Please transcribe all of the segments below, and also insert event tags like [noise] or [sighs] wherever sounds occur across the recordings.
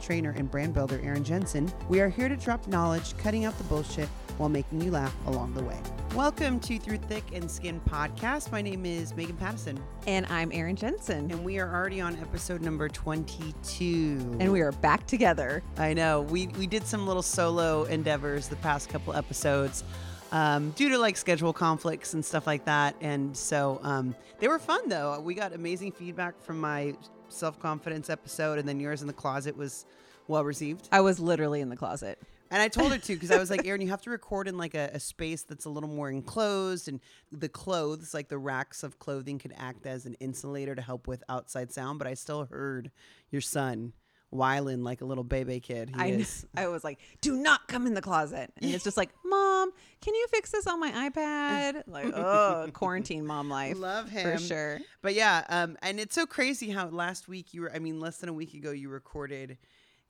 trainer, and brand builder Erin Jensen, we are here to drop knowledge, cutting out the bullshit while making you laugh along the way. Welcome to Through Thick and Skin podcast. My name is Megan Patterson. And I'm Erin Jensen. and we are already on episode number 22. And we are back together. I know we we did some little solo endeavors the past couple episodes. Um, due to like schedule conflicts and stuff like that, and so um, they were fun though. We got amazing feedback from my self confidence episode, and then yours in the closet was well received. I was literally in the closet. And I told her to because I was like, [laughs] Erin, you have to record in like a, a space that's a little more enclosed, and the clothes, like the racks of clothing, could act as an insulator to help with outside sound. But I still heard your son whiling like a little baby kid. He I, is. [laughs] I was like, do not come in the closet. And it's just like, [laughs] Mom, can you fix this on my iPad? [laughs] Like, oh, quarantine mom life. Love him For sure. But yeah, um, and it's so crazy how last week you were, I mean, less than a week ago, you recorded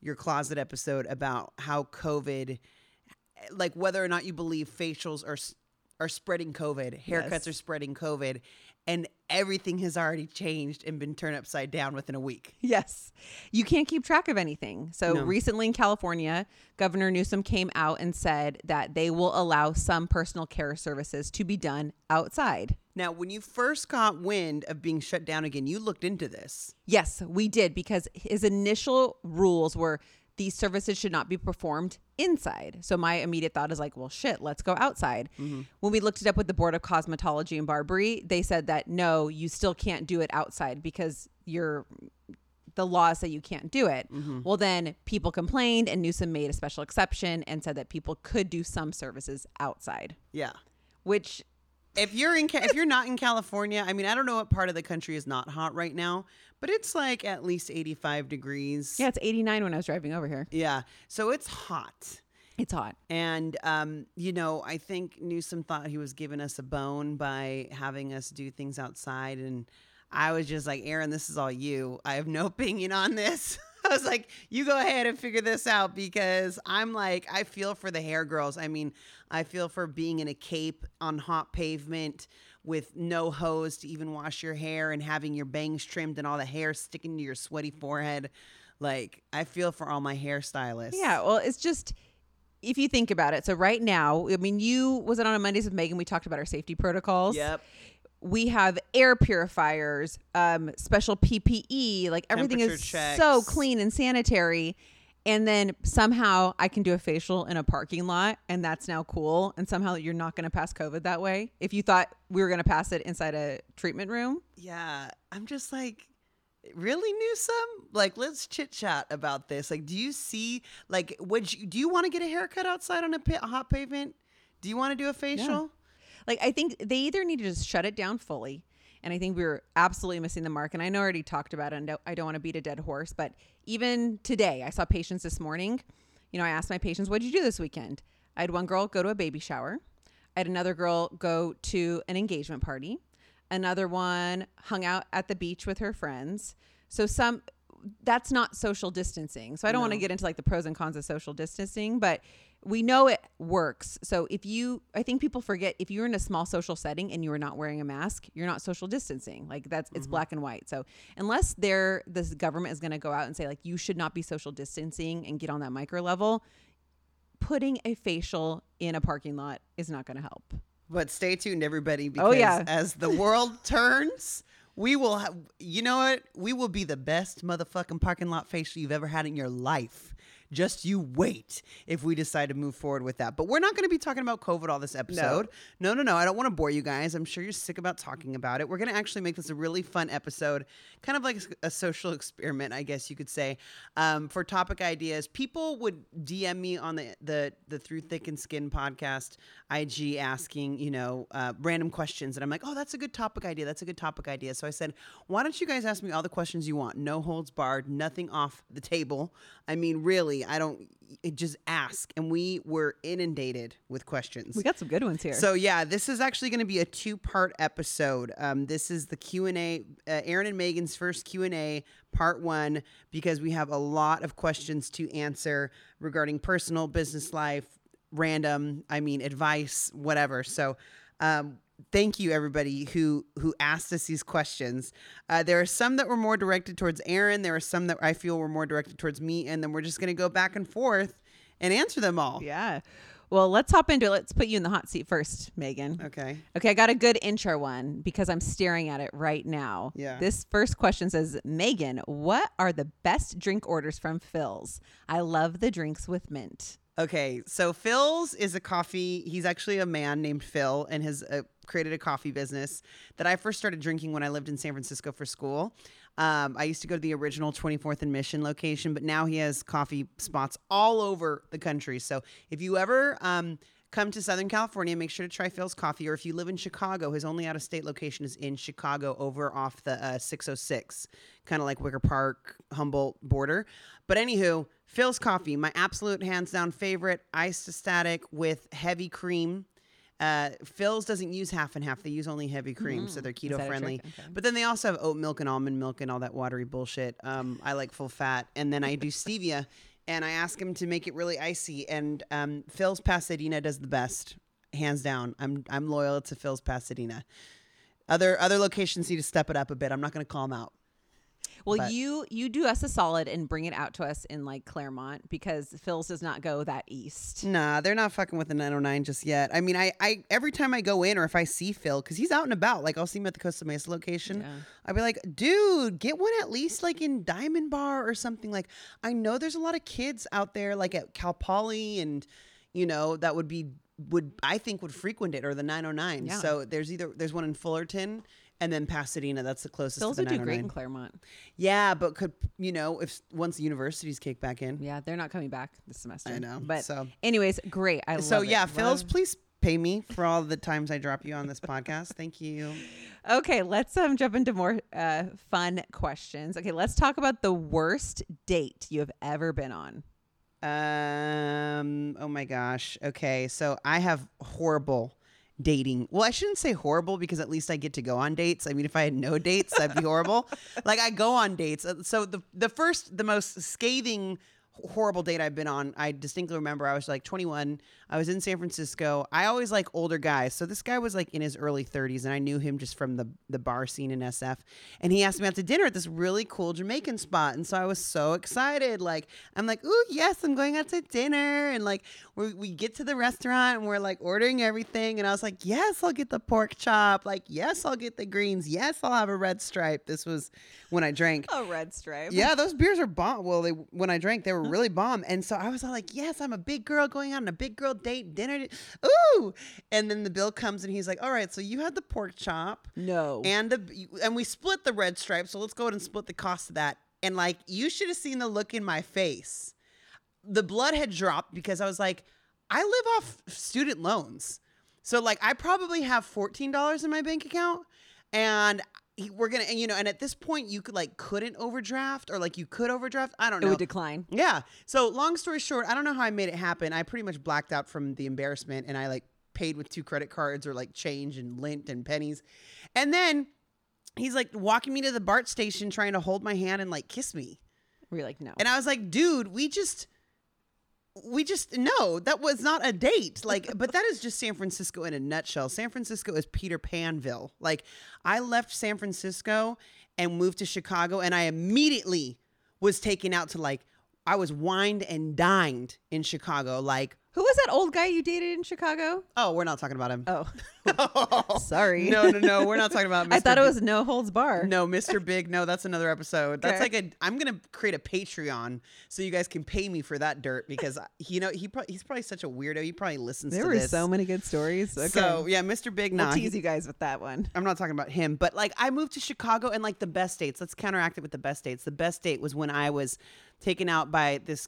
your closet episode about how COVID, like whether or not you believe facials are are spreading COVID, haircuts Yes. are spreading COVID, everything has already changed and been turned upside down within a week. Yes. You can't keep track of anything. So No. recently in California, Governor Newsom came out and said that they will allow some personal care services to be done outside. Now, when you first got wind of being shut down again, you looked into this. Yes, we did because his initial rules were these services should not be performed inside. So my immediate thought is like, well, shit, let's go outside. Mm-hmm. When we looked it up with the Board of Cosmetology and Barbering, they said that no, you still can't do it outside because you're the law say you can't do it. Mm-hmm. Well, then people complained, and Newsom made a special exception and said that people could do some services outside, Yeah. which if you're in if you're not in California, I mean, I don't know what part of the country is not hot right now, but it's like at least 85 degrees. yeah, it's 89 when I was driving over here. Yeah. So it's hot. It's hot. And um, you know, I think Newsom thought he was giving us a bone by having us do things outside and I was just like, Erin, this is all you. I have no opinion on this. [laughs] [laughs] I was like, you go ahead and figure this out because I'm like, I feel for the hair girls. I mean, I feel for being in a cape on hot pavement with no hose to even wash your hair and having your bangs trimmed and all the hair sticking to your sweaty forehead. Like, I feel for all my hairstylists. Yeah, well, it's just if you think about it. So right now, I mean, you was it on a Mondays with Megan? We talked about our safety protocols. Yep. We have air purifiers, um, special PPE, like everything is checks. so clean and sanitary. And then somehow I can do a facial in a parking lot, and that's now cool. And somehow you're not going to pass COVID that way. If you thought we were going to pass it inside a treatment room, Yeah, I'm just like, really, Newsom? Like, let's chit chat about this. Like, do you see, like, would you, do you want to get a haircut outside on a, pa- a hot pavement? Do you want to do a facial? Like I think they either need to just shut it down fully, and I think we were absolutely missing the mark. And I know I already talked about it, and I don't want to beat a dead horse, but even today, I saw patients this morning. You know, I asked my patients, "What did you do this weekend?" I had one girl go to a baby shower. I had another girl go to an engagement party. Another one hung out at the beach with her friends. So some that's not social distancing. So I don't want to get into like the pros and cons of social distancing, but we know it works. So if you I think people forget if you're in a small social setting and you are not wearing a mask, you're not social distancing. Like that's it's mm-hmm. black and white. So unless they're this government is going to go out and say like you should not be social distancing and get on that micro level, putting a facial in a parking lot is not going to help. But stay tuned, everybody, because Oh, yeah. as the [laughs] world turns, we will have, you know what? We will be the best motherfucking parking lot facial you've ever had in your life. Just you wait if we decide to move forward with that. But we're not going to be talking about COVID all this episode. No, no, no. I don't want to bore you guys. I'm sure you're sick about talking about it. We're going to actually make this a really fun episode, kind of like a social experiment, I guess you could say, um, for topic ideas. People would DM me on the the the Through Thick and Skin podcast IG asking, you know, uh, random questions, and I'm like, oh, that's a good topic idea. That's a good topic idea. So I said, why don't you guys ask me all the questions you want? No holds barred, nothing off the table. I mean, really, I don't. It just ask, and we were inundated with questions. We got some good ones here. So yeah, this is actually going to be a two-part episode. Um, this is the Q and A, uh, Erin and Megan's first Q and A, part one, because we have a lot of questions to answer regarding personal, business life, random. I mean, advice, whatever. So. Um, thank you everybody who who asked us these questions uh, there are some that were more directed towards erin there are some that i feel were more directed towards me and then we're just going to go back and forth and answer them all yeah. Well, let's hop into it. Let's put you in the hot seat first, Megan. okay Okay, I got a good intro one because I'm staring at it right now. Yeah. This first question says, Megan, what are the best drink orders from Phil's? I love the drinks with mint. Okay, so Phil's is a coffee. He's actually a man named Phil and has uh, created a coffee business that I first started drinking when I lived in San Francisco for school. Um, I used to go to the original 24th and Mission location, but now he has coffee spots all over the country. So if you ever um, come to Southern California, make sure to try Phil's Coffee. Or if you live in Chicago, his only out of state location is in Chicago over off the uh, 606, kind of like Wicker Park, Humboldt border. But anywho, Phil's Coffee, my absolute hands down favorite, iced static with heavy cream. Uh, Phil's doesn't use half and half; they use only heavy cream, so they're Mm. Is that keto friendly. Okay. But then they also have oat milk and almond milk and all that watery bullshit. Um, I like full fat, and then I do [laughs] stevia, and I ask him to make it really icy. And um, Phil's Pasadena does the best, hands down. I'm I'm loyal to Phil's Pasadena. Other other locations need to step it up a bit. I'm not going to call them out. Well, But- you you do us a solid and bring it out to us in like Claremont because Phil's does not go that east. Nah, they're not fucking with the 909 just yet. I mean, I, I every time I go in or if I see Phil, because he's out and about, like I'll see him at the Costa Mesa location. Yeah. I'll be like, dude, get one at least like in Diamond Bar or something. Like, I know there's a lot of kids out there, like at Cal Poly, and you know that would be would I think would frequent it or the 909. Yeah. So there's either there's one in Fullerton. And then Pasadena, that's the closest. To would the do great 909. in Claremont. Yeah, but could you know if once the universities kick back in? Yeah, they're not coming back this semester. I know, But so- anyways, great. I So love it. yeah, Phil's, Love- please pay me for all the times I drop you on this podcast. Thank you. Okay, let's um jump into more uh fun questions. Okay, let's talk about the worst date you have ever been on. Um. Oh my gosh. Okay. So I have horrible dating. Well, I shouldn't say horrible because at least I get to go on dates. I mean, if I had no dates, that'd be horrible. [laughs] like I go on dates. Uh, So the the first, the most scathing, horrible date I've been on, I distinctly remember. I was like 21. I was in San Francisco. I always like older guys. So this guy was like in his early 30s, and I knew him just from the the bar scene in SF. And he asked me out to dinner at this really cool Jamaican spot, and so I was so excited. Like I'm like, ooh, yes, I'm going out to dinner, and like we we get to the restaurant and we're like ordering everything, and I was like, yes, I'll get the pork chop. Like yes, I'll get the greens. Yes, I'll have a red stripe. This was when I drank. A red stripe. Yeah, those beers are bomb. Well, they when I drank, they were Mm-hmm. really bomb, and so I was all like, "Yes, I'm a big girl going out on a big girl date dinner." Ooh! And then the bill comes, and he's like, "All right, so you had the pork chop, No. and the and we split the red stripe. So let's go ahead and split the cost of that." And like, you should have seen the look in my face. The blood had dropped because I was like, I live off student loans. So like I probably have $14 in my bank account and we're to and you know and at this point you could like couldn't overdraft or like you could overdraft. I don't know it would decline. Yeah. So long story short, I don't know how I made it happen. I pretty much blacked out from the embarrassment and I like paid with two credit cards or like change and lint and pennies. And then he's like walking me to the BART station trying to hold my hand and like kiss me. We're like, no. And I was like, dude, we just we just no, that was not a date. Like, but that is just San Francisco in a nutshell. San Francisco is Peter Panville. Like, I left San Francisco and moved to Chicago, and I immediately was taken out to like I was wined and dined in Chicago. Like, Who was that old guy you dated in Chicago? Oh, we're not talking about him. Oh, [laughs] [laughs] sorry. no, no, no. We're not talking about. Mr. [laughs] I thought it was no holds bar. No, Mr. Big. No, that's another episode. That's Okay. like a. I'm gonna create a Patreon so you guys can pay me for that dirt because uh, you know he pro- he's probably such a weirdo. He probably listens there to were this. so many good stories. Okay. So yeah, Mr. Big. we'll he- tease you guys with that one. I'm not talking about him, but like I moved to Chicago and like the best dates. Let's counteract it with the best dates. The best date was when I was taken out by this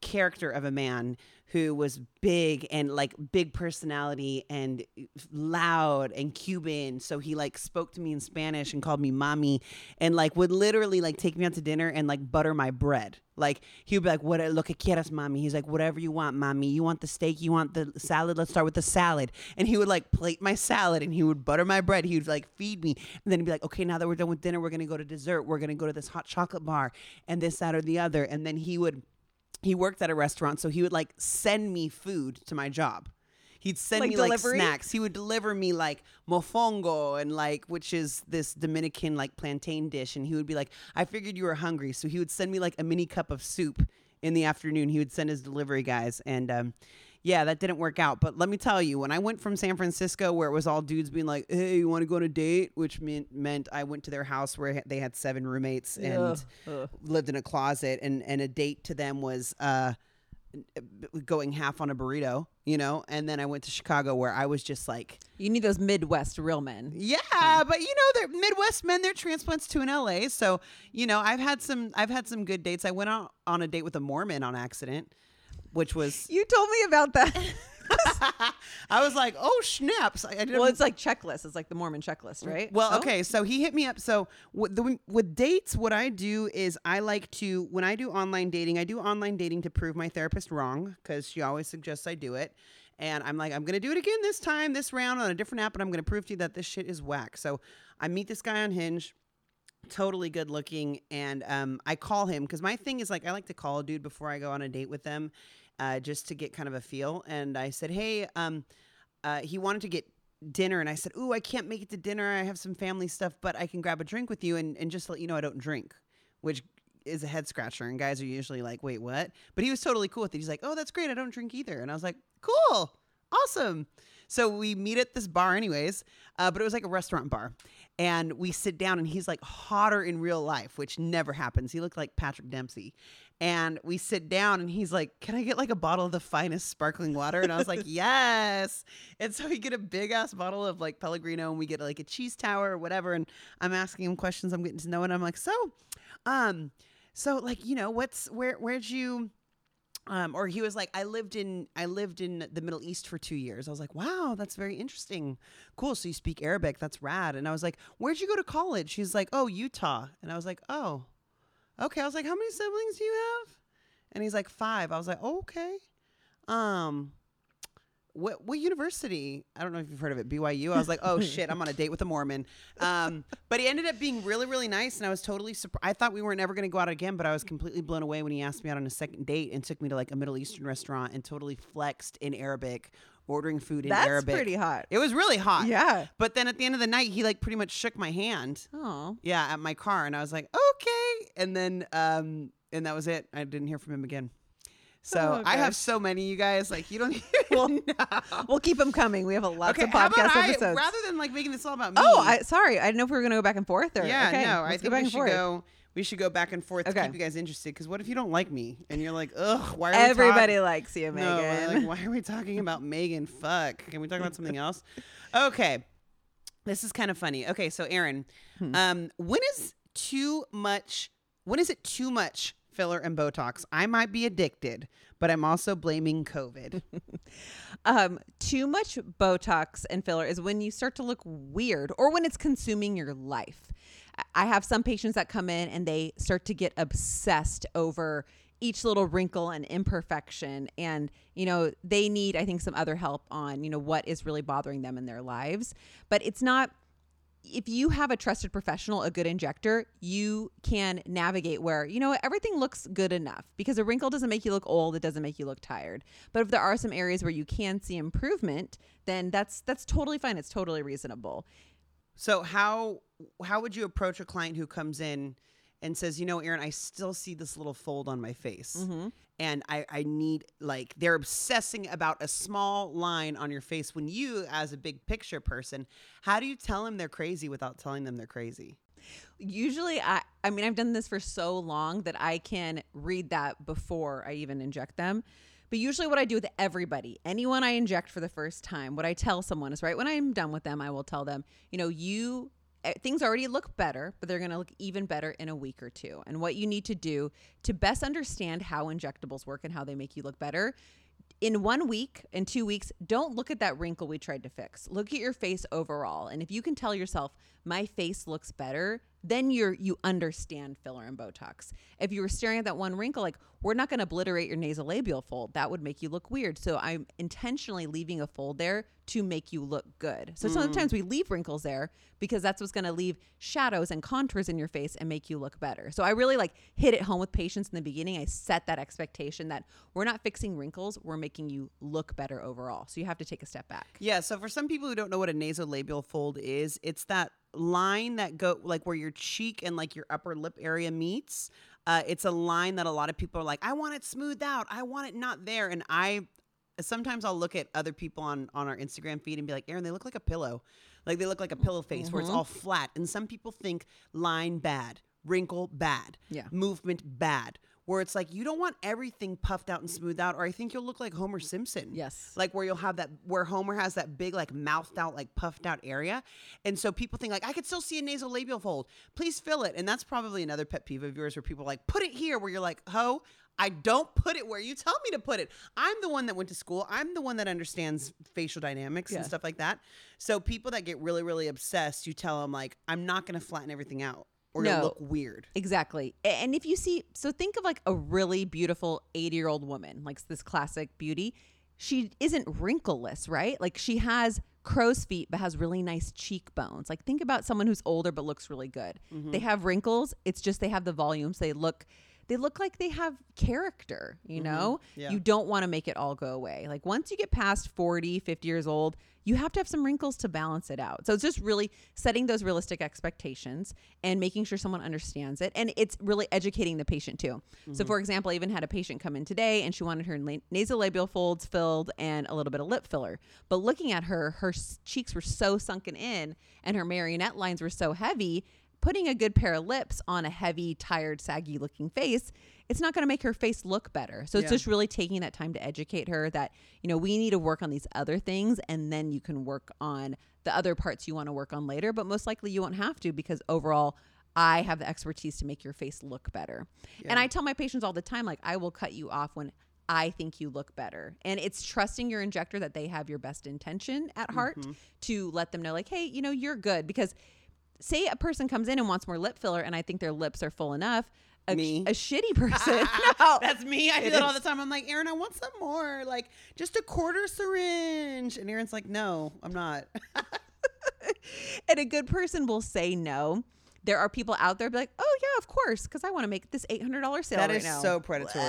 character of a man who was big and like big personality and loud and Cuban. So he like spoke to me in Spanish and called me mommy and like would literally like take me out to dinner and like butter my bread. Like he would be like, "What lo que quieras, mommy?" He's like, "Whatever you want, mommy. You want the steak? You want the salad? Let's start with the salad." And he would like plate my salad and he would butter my bread. He would like feed me and then he'd be like, "Okay, now that we're done with dinner, we're gonna go to dessert. We're gonna go to this hot chocolate bar and this, that, or the other." And then he would he worked at a restaurant, so he would like send me food to my job. He'd send Like me delivery? like snacks. He would deliver me like mofongo and like which is this Dominican like plantain dish and he would be like, "I figured you were hungry." So he would send me like a mini cup of soup in the afternoon. He would send his delivery guys and um yeah, that didn't work out. But let me tell you, when I went from San Francisco, where it was all dudes being like, "Hey, you want to go on a date?" which meant meant I went to their house where they had seven roommates and Ugh, lived in a closet. And and a date to them was uh going half on a burrito you know? And then i went to chicago where i was just like You need those Midwest real men. yeah but you know they're midwest men they're transplants to an la so you know i've had some i've had some good dates. I went out on a date with a mormon on accident which was You told me about that. [laughs] i was like oh snaps i, I didn't well, it's like checklist. It's like the Mormon checklist, mm. right? Well, Oh. okay, so he hit me up. So with, the, with dates, what I do is I like to when I do online dating, I do online dating to prove my therapist wrong because she always suggests I do it. And I'm like, I'm gonna do it again this time, this round on a different app, and I'm gonna prove to you that this shit is whack. So I meet this guy on Hinge, totally good looking, and um, I call him because my thing is like I like to call a dude before I go on a date with them, uh, just to get kind of a feel. And I said, hey, um, uh, he wanted to get dinner and I said, Ooh, I can't make it to dinner. I have some family stuff, but I can grab a drink with you and, and just let you know I don't drink, which is a head scratcher. And guys are usually like, Wait, what? But he was totally cool with it. He's like, Oh, that's great. I don't drink either. And I was like, Cool. Awesome. So we meet at this bar, anyways, uh, but it was like a restaurant bar. And we sit down, and he's like hotter in real life, which never happens. He looked like Patrick Dempsey. And we sit down, and he's like, Can I get like a bottle of the finest sparkling water? And I was like, [laughs] Yes. And so we get a big ass bottle of like Pellegrino, and we get like a cheese tower or whatever. And I'm asking him questions, I'm getting to know, and I'm like, So, um, so like, you know, what's where, where'd you, um, or he was like, I lived in I lived in the Middle East for two years. I was like, wow, that's very interesting. Cool. So you speak Arabic? That's rad. And I was like, where'd you go to college? She's like, oh, Utah. And I was like, oh, okay. I was like, how many siblings do you have? And he's like, five. I was like, oh, okay. Um, what what university? I don't know if you've heard of it, BYU. I was like, oh shit, I'm on a date with a Mormon. Um, but he ended up being really really nice, and I was totally surprised. I thought we were never going to go out again, but I was completely blown away when he asked me out on a second date and took me to like a Middle Eastern restaurant and totally flexed in Arabic, ordering food in arabic That's Arabic. pretty hot. It was really hot. Yeah. But then at the end of the night, he like pretty much shook my hand. Oh. Yeah, at my car, and I was like, okay. And then, um, and that was it. I didn't hear from him again. So Oh, I have so many, you guys. Like you don't. [laughs] Even Well, [laughs] know. We'll keep them coming. We have a lots Okay, of podcast I, episodes. rather than like making this all about me? oh, I sorry. I didn't know if we were going to go back and forth or yeah, okay, no. I think we should forth. go. We should go back and forth to Okay. keep you guys interested. Because what if you don't like me and you're like, ugh, why are we Everybody talk- likes you, No, Megan. like, why are we talking about Megan? Fuck. Can we talk about something else? [laughs] Okay. This is kind of funny. Okay, so Erin, Hmm. um, when is too much? When is it too much filler and Botox? I might be addicted, but I'm also blaming COVID. [laughs] um, too much Botox and filler is when you start to look weird or when it's consuming your life. I- have some patients that come in and they start to get obsessed over each little wrinkle and imperfection and you know they need i think some other help on you know what is really bothering them in their lives but it's not if you have a trusted professional, a good injector, you can navigate where, you know, everything looks good enough because a wrinkle doesn't make you look old, it doesn't make you look tired. But if there are some areas where you can see improvement, then that's that's totally fine. It's totally reasonable. So how how would you approach a client who comes in and says, "You know, Erin, I still see this little fold on my face." Mm-hmm. and I, I need like they're obsessing about a small line on your face when you as a big picture person how do you tell them they're crazy without telling them they're crazy Usually, I I mean, I've done this for so long that I can read that before I even inject them. But usually, what I do with everybody, anyone I inject for the first time, what I tell someone is right when I'm done with them, I will tell them, you know, you Eh, things already look better, but they're going to look even better in a week or two. And what you need to do to best understand how injectables work and how they make you look better in one week in two weeks don't look at that wrinkle we tried to fix look at your face overall and if you can tell yourself my face looks better then you're you understand filler and botox. If you were staring at that one wrinkle like we're not going to obliterate your nasolabial fold. That would make you look weird. So i'm intentionally leaving a fold there to make you look good. So hmm. sometimes we leave wrinkles there because that's what's going to leave shadows and contours in your face and make you look better. So i really like hit it home with patients in the beginning. I set that expectation that we're not fixing wrinkles we're making you look better overall. So you have to take a step back. Yeah so for some people who don't know what a nasolabial fold is it's that line that go like where your cheek and like your upper lip area meets uh, it's a line that a lot of people are like i want it smoothed out. I want it not there. And i sometimes i'll look at other people on on our instagram feed and be like erin they look like a pillow. Like they look like a pillow face where it's all flat. And some people think line bad wrinkle bad Yeah. movement bad where it's like you don't want everything puffed out and smoothed out or i think you'll look like homer simpson Yes. like where you'll have that where Homer has that big like mouthed out like puffed out area, and so people think like I could still see a nasolabial fold. Please fill it, and that's probably another pet peeve of yours where people are like put it here, where you're like, ho. I don't put it where you tell me to put it. I'm the one that went to school. I'm the one that understands facial dynamics Yeah. and stuff like that. So people that get really, really obsessed, you tell them like, I'm not going to flatten everything out, or No. look weird. Exactly. And if you see, so think of like a really beautiful 80 year old woman, like this classic beauty. She isn't wrinkleless, right? Like she has crow's feet, but has really nice cheekbones. Like think about someone who's older, but looks really good. Mm-hmm. They have wrinkles. It's just they have the volumes. They look. They look like they have character, you mm-hmm. know? Yeah. You don't want to make it all go away. Like once you get past 40, 50 years old, you have to have some wrinkles to balance it out. So it's just really setting those realistic expectations and making sure someone understands it. And it's really educating the patient too. So, mm-hmm. for example, I even had a patient come in today and she wanted her la- nasolabial folds filled and a little bit of lip filler. But looking at her, her cheeks were so sunken in and her marionette lines were so heavy. Putting a good pair of lips on a heavy, tired, saggy looking face, it's not going to make her face look better. So it's Yeah. just really taking that time to educate her that, you know, we need to work on these other things and then you can work on the other parts you want to work on later. But most likely you won't have to because overall, I have the expertise to make your face look better. And I tell my patients all the time, like, I will cut you off when I think you look better. And it's trusting your injector that they have your best intention at heart mm-hmm. to let them know, like, hey, you know, you're good. Because say a person comes in and wants more lip filler and I think their lips are full enough. A, Me. a shitty [laughs] person. [laughs] no, [laughs] That's me. I do that all the time. I'm like, Erin, I want some more. Like, just a quarter syringe. And Erin's like, no, I'm not. and a good person will say no. There are people out there be like, oh yeah, of course, because I want to make this eight hundred dollars sale That right is now. so predatory.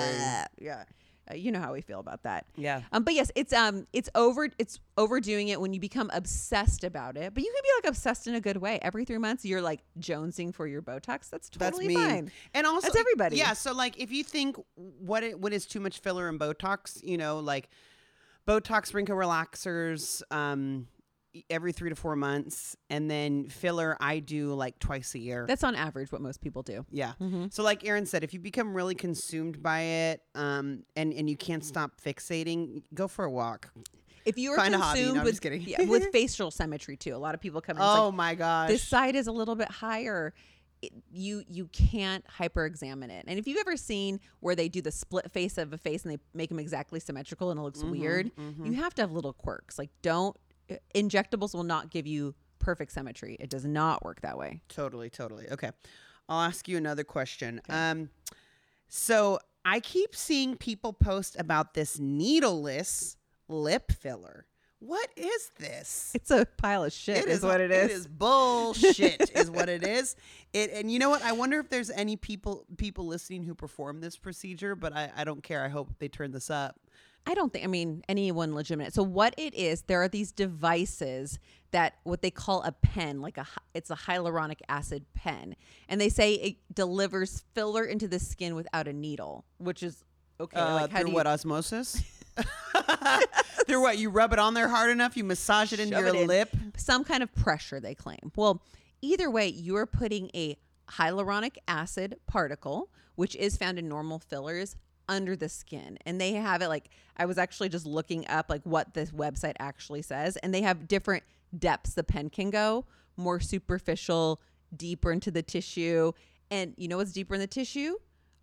Yeah, Uh, you know how we feel about that. Yeah. Um, but yes, it's um, it's over. It's overdoing it when you become obsessed about it. But you can be like obsessed in a good way. Every three months, you're like jonesing for your Botox. That's That's totally me. fine. And also, That's everybody. Yeah. So, like, if you think what it, what is too much filler and Botox, you know, like Botox, wrinkle relaxers, um, every three to four months, and then filler, I do like twice a year. That's on average what most people do. Yeah. Mm-hmm. So like Erin said, if you become really consumed by it, um, and and you can't stop fixating, go for a walk. If you are Find consumed No, with yeah, with [laughs] facial symmetry too, a lot of people come in. it's like, Oh my gosh. this side is a little bit higher it, you you can't hyper examine it and if you've ever seen where they do the split face of a face and they make them exactly symmetrical and it looks Mm-hmm, weird you have to have little quirks like don't injectables will not give you perfect symmetry it does not work that way Totally, totally. Okay. I'll ask you another question. Um, so I keep seeing people post about this needleless lip filler. What is this? it's a pile of shit is, what it is, It is bullshit, is what it is. [laughs] It and you know what? I wonder if there's any people people listening who perform this procedure, but I, I don't care. I hope they turn this up I don't think, I mean, anyone legitimate. So, what it is, there are these devices that what they call a pen, like a, it's a hyaluronic acid pen. And they say it delivers filler into the skin without a needle, which is okay. Uh, like, how through do you, what osmosis? [laughs] through what you rub it on there hard enough, you massage it into your it in. lip. some kind of pressure they claim well either way you're putting a hyaluronic acid particle which is found in normal fillers under the skin and they have it like i was actually just looking up like what this website actually says and they have different depths the pen can go more superficial deeper into the tissue and you know what's deeper in the tissue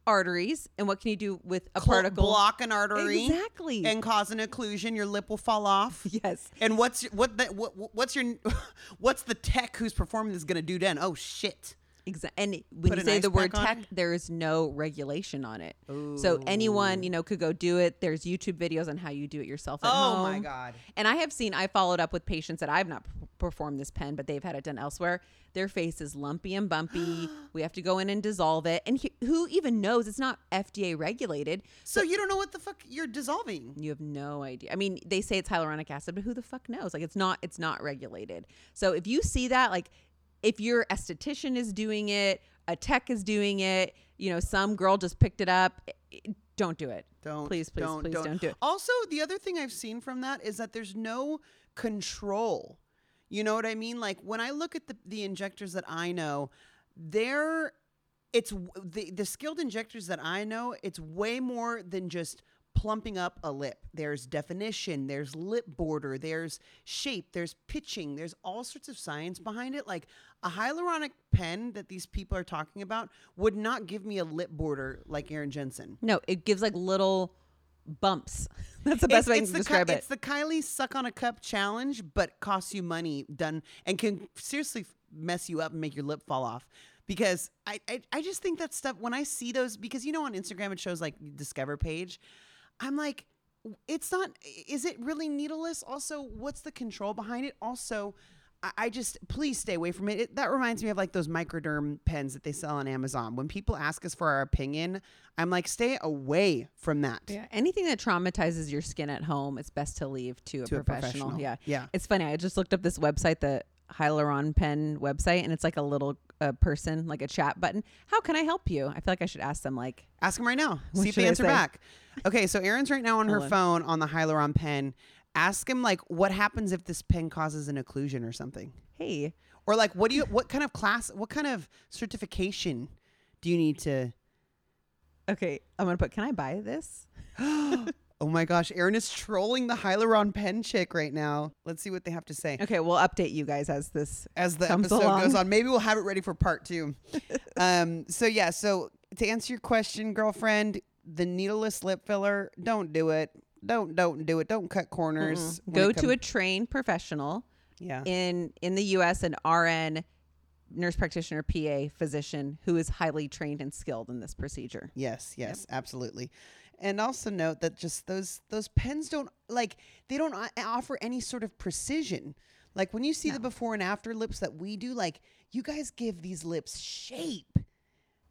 arteries and what can you do with a Cl- particle block an artery exactly and cause an occlusion. Your lip will fall off. [laughs] yes And what's what the, what what's your [laughs] what's the tech who's performing this gonna do then? Oh shit! Exactly. And when Put you an say the word tech, it? there is no regulation on it. So anyone, you know, could go do it. There's YouTube videos on how you do it yourself at Oh home. my god! And I have seen, I followed up with patients that I've not p- performed this pen, but they've had it done elsewhere. Their face is lumpy and bumpy. [gasps] we have to go in and dissolve it. And he, who even knows? It's not FDA regulated. So you don't know what the fuck you're dissolving. You have no idea. I mean, they say it's hyaluronic acid, but who the fuck knows? Like it's not it's not regulated. So if you see that like if your esthetician is doing it, a tech is doing it, you know, some girl just picked it up, i- i- don't do it. Don't Please, please, don't, please don't. don't do it. Also, the other thing I've seen from that is that there's no control. You know what I mean? Like when I look at the the injectors that I know, they're it's the the skilled injectors that I know. It's way more than just plumping up a lip. There's definition, there's lip border, there's shape, there's pitching, there's all sorts of science behind it. Like a hyaluronic pen that these people are talking about would not give me a lip border like Erin Jensen. No, it gives like little bumps. [laughs] That's the best way I can the describe Ki- it. It's the Kylie suck on a cup challenge, but costs you money done and can seriously mess you up and make your lip fall off. Because I, I, I just think that stuff when I see those because you know on Instagram it shows like Discover page, I'm like, it's not. Is it really needleless? Also, what's the control behind it? Also. I- I just please stay away from it. it. That reminds me of like those microderm pens that they sell on Amazon. When people ask us for our opinion, I'm like, stay away from that. Yeah, anything that traumatizes your skin at home, it's best to leave to a, To a professional. professional. Yeah, Yeah. It's funny. I just looked up this website, the Hyaluron Pen website, and it's like a little uh, person, like a chat button. How can I help you? I feel like I should ask them, like, Ask them right now. See if they answer back. Okay, so Erin's right now on [laughs] her phone on the Hyaluron pen. Ask him like what happens if this pen causes an occlusion or something. hey, Or like what do you what kind of class what kind of certification do you need to okay, I'm gonna put. Can I buy this? [gasps] [laughs] Oh my gosh, Erin is trolling the Hyaluron pen chick right now. Let's see what they have to say. Okay, we'll update you guys as this. as the episode goes on. Maybe we'll have it ready for part two. [laughs] um, so yeah, so to answer your question, girlfriend, the needleless lip filler, don't do it. Don't don't do it. Don't cut corners. when Go to a trained professional yeah. in in the U.S. an RN, nurse practitioner, PA, physician who is highly trained and skilled in this procedure. Yes, yes, absolutely. And also note that just those those pens don't like they don't offer any sort of precision. Like when you see the before and after lips that we do, like you guys give these lips shape.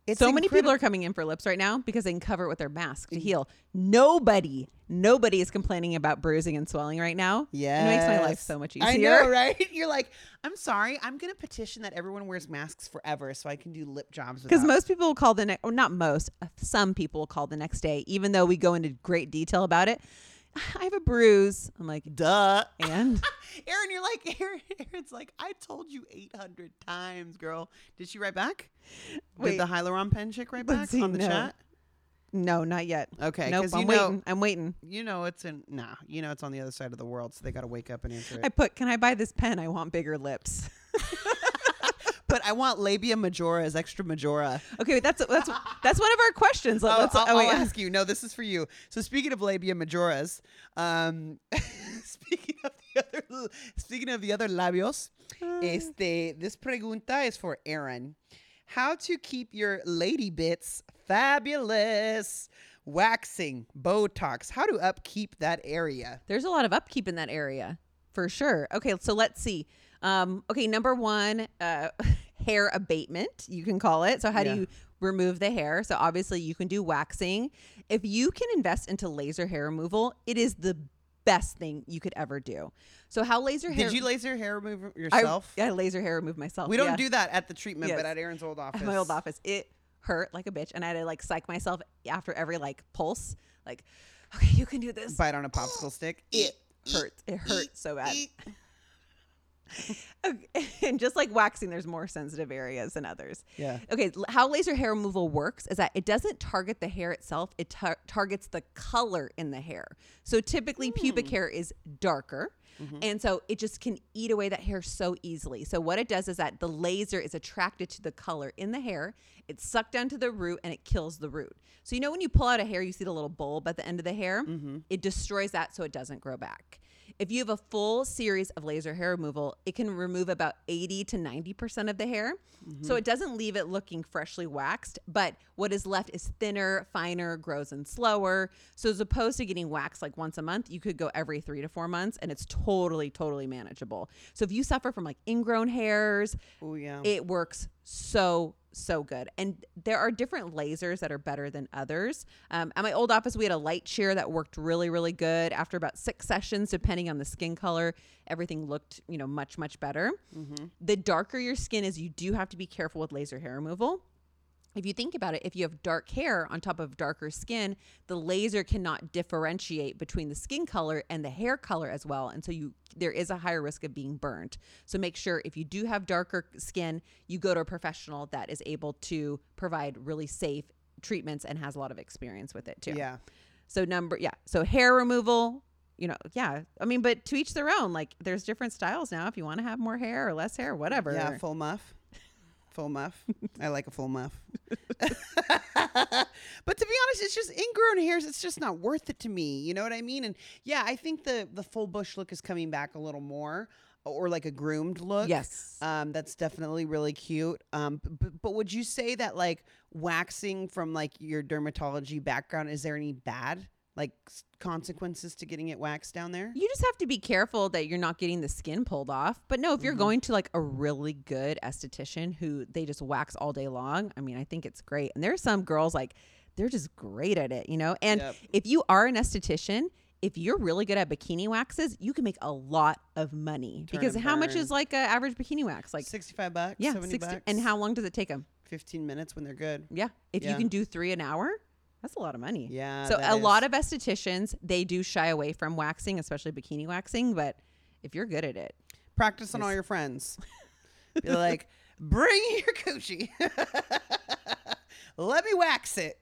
It's so many people are coming in for lips right now because they can cover it with their mask to heal. Nobody, nobody is complaining about bruising and swelling right now. Yeah, it makes my life so much easier. I know, right? [laughs] You're like, I'm sorry, I'm gonna petition that everyone wears masks forever so I can do lip jobs. Because without- most people will call the next, or not most, uh, some people will call the next day, even though we go into great detail about it. I have a bruise. I'm like, duh. and [laughs] Erin, you're like, [laughs] Erin, Erin's like, I told you 800 times, girl. Did she write back? Wait. Did the Hyaluron pen chick write back see, on the no. chat? no, not yet. Okay, nope. I'm you know- waiting. I'm waiting. You know it's in nah. You know it's on the other side of the world, so they got to wake up and answer it. I put, can I buy this pen? I want bigger lips. [laughs] but I want labia majora as extra majora. Okay, that's that's that's one of our questions. Let- let's- I'll, oh, wait. I'll ask you. No, this is for you. So speaking of labia majoras, um, [laughs] speaking of the other, speaking of the other labios, este, this pregunta is for Erin. How to keep your lady bits fabulous? Waxing, Botox. How to upkeep that area? There's a lot of upkeep in that area for sure. Okay, so let's see. Um, okay, number one, uh, [laughs] hair abatement, you can call it. So how Yeah. do you remove the hair. So obviously you can do waxing. If you can invest into laser hair removal, it is the best thing you could ever do. So how laser hair Did you laser hair remove I, yourself? I laser hair remove myself. we don't yeah. do that at the treatment, Yes. but at Erin's old office. [laughs] at my old office. It hurt like a bitch, and I had to like psych myself after every like pulse. Like, okay, you can do this. Bite on a popsicle stick. It hurts. It hurts so bad. Okay, [laughs] and just like waxing, there's more sensitive areas than others. Yeah. Okay, how laser hair removal works is that it doesn't target the hair itself, it tar- targets the color in the hair. So typically, pubic hmm. hair is darker. Mm-hmm. And so it just can eat away that hair so easily. So, what it does is that the laser is attracted to the color in the hair. It's sucked down to the root and it kills the root. So, you know, when you pull out a hair, you see the little bulb at the end of the hair? Mm-hmm. It destroys that so it doesn't grow back. If you have a full series of laser hair removal, it can remove about 80 to 90% of the hair. So mm-hmm. it doesn't leave it looking freshly waxed, but what is left is thinner, finer, grows in slower. So as opposed to getting waxed like once a month, you could go every three to four months and it's totally, totally manageable. So if you suffer from like ingrown hairs, Oh yeah. it works so so good. And there are different lasers that are better than others. Um, at my old office we had a LightSheer that worked really really good. After about six sessions depending on the skin color everything looked you know much much better. The darker your skin is you do have to be careful with laser hair removal if you think about it, if you have dark hair on top of darker skin, the laser cannot differentiate between the skin color and the hair color as well, and so you there is a higher risk of being burned. So make sure if you do have darker skin, you go to a professional that is able to provide really safe treatments and has a lot of experience with it too. yeah. So number yeah, so hair removal, you know, yeah. I mean, but to each their own. Like there's different styles now if you want to have more hair or less hair, whatever. Yeah, full muff. Full muff. [laughs] I like a full muff. [laughs] but to be honest, it's just ingrown hairs. It's just not worth it to me. You know what I mean? And yeah, I think the the full bush look is coming back a little more, or like a groomed look. Yes. Um, that's definitely really cute. Um, but, but would you say that like waxing from like your dermatology background is there any bad like consequences to getting it waxed down there? You just have to be careful that you're not getting the skin pulled off. But no, if Mm-hmm. you're going to like a really good esthetician who they just wax all day long, I mean, I think it's great. And there's some girls like they're just great at it, you know? And Yep. if you are an esthetician, if you're really good at bikini waxes, you can make a lot of money Turn because how much is like an average bikini wax? Like, Sixty-five bucks. yeah, 70 60, bucks. and how long does it take them? Fifteen minutes when they're good. Yeah. If you can do three an hour, that's a lot of money. Yeah. So a lot of estheticians they do shy away from waxing, especially bikini waxing. But if you're good at it, practice on all your friends. [laughs] Be like, bring your coochie. [laughs] Let me wax it.